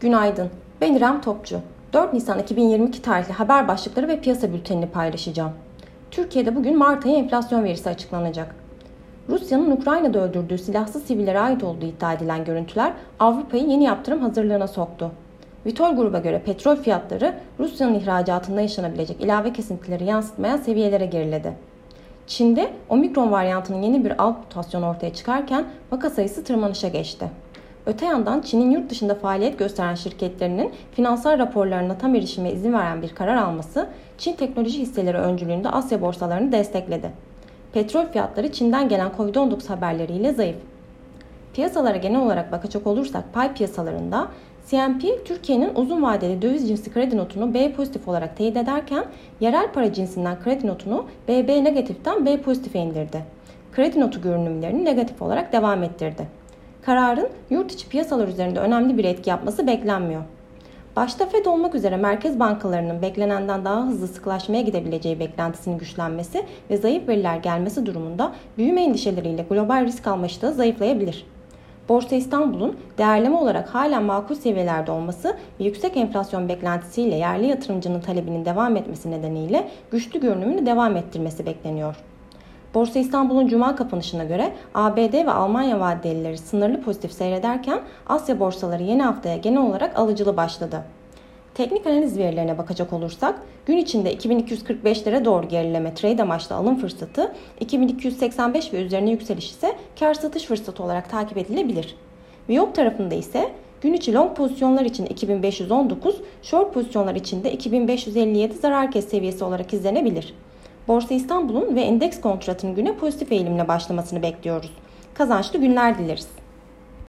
Günaydın. Ben İrem Topçu. 4 Nisan 2022 tarihli haber başlıkları ve piyasa bültenini paylaşacağım. Türkiye'de bugün Mart ayı enflasyon verisi açıklanacak. Rusya'nın Ukrayna'da öldürdüğü silahsız sivillere ait olduğu iddia edilen görüntüler Avrupa'yı yeni yaptırım hazırlığına soktu. Vitol gruba göre petrol fiyatları Rusya'nın ihracatında yaşanabilecek ilave kesintileri yansıtmayan seviyelere geriledi. Çin'de omikron varyantının yeni bir alt mutasyonu ortaya çıkarken vaka sayısı tırmanışa geçti. Öte yandan Çin'in yurt dışında faaliyet gösteren şirketlerinin finansal raporlarına tam erişime izin veren bir karar alması Çin teknoloji hisseleri öncülüğünde Asya borsalarını destekledi. Petrol fiyatları Çin'den gelen Covid-19 haberleriyle zayıf. Piyasalara genel olarak bakacak olursak pay piyasalarında CNP Türkiye'nin uzun vadeli döviz cinsi kredi notunu B pozitif olarak teyit ederken yerel para cinsinden kredi notunu BB negatiften B pozitife indirdi. Kredi notu görünümlerini negatif olarak devam ettirdi. Kararın yurt içi piyasalar üzerinde önemli bir etki yapması beklenmiyor. Başta FED olmak üzere merkez bankalarının beklenenden daha hızlı sıklaşmaya gidebileceği beklentisinin güçlenmesi ve zayıf veriler gelmesi durumunda büyüme endişeleriyle global risk alma iştahı zayıflayabilir. Borsa İstanbul'un değerleme olarak hala makul seviyelerde olması ve yüksek enflasyon beklentisiyle yerli yatırımcının talebinin devam etmesi nedeniyle güçlü görünümünü devam ettirmesi bekleniyor. Borsa İstanbul'un cuma kapanışına göre ABD ve Almanya vadelileri sınırlı pozitif seyrederken Asya borsaları yeni haftaya genel olarak alıcılı başladı. Teknik analiz verilerine bakacak olursak gün içinde 2245'lere doğru gerileme trade amaçlı alım fırsatı, 2285 ve üzerine yükseliş ise kar satış fırsatı olarak takip edilebilir. Viyop tarafında ise gün içi long pozisyonlar için 2519, short pozisyonlar için de 2557 zarar kes seviyesi olarak izlenebilir. Borsa İstanbul'un ve endeks kontratının güne pozitif eğilimle başlamasını bekliyoruz. Kazançlı günler dileriz.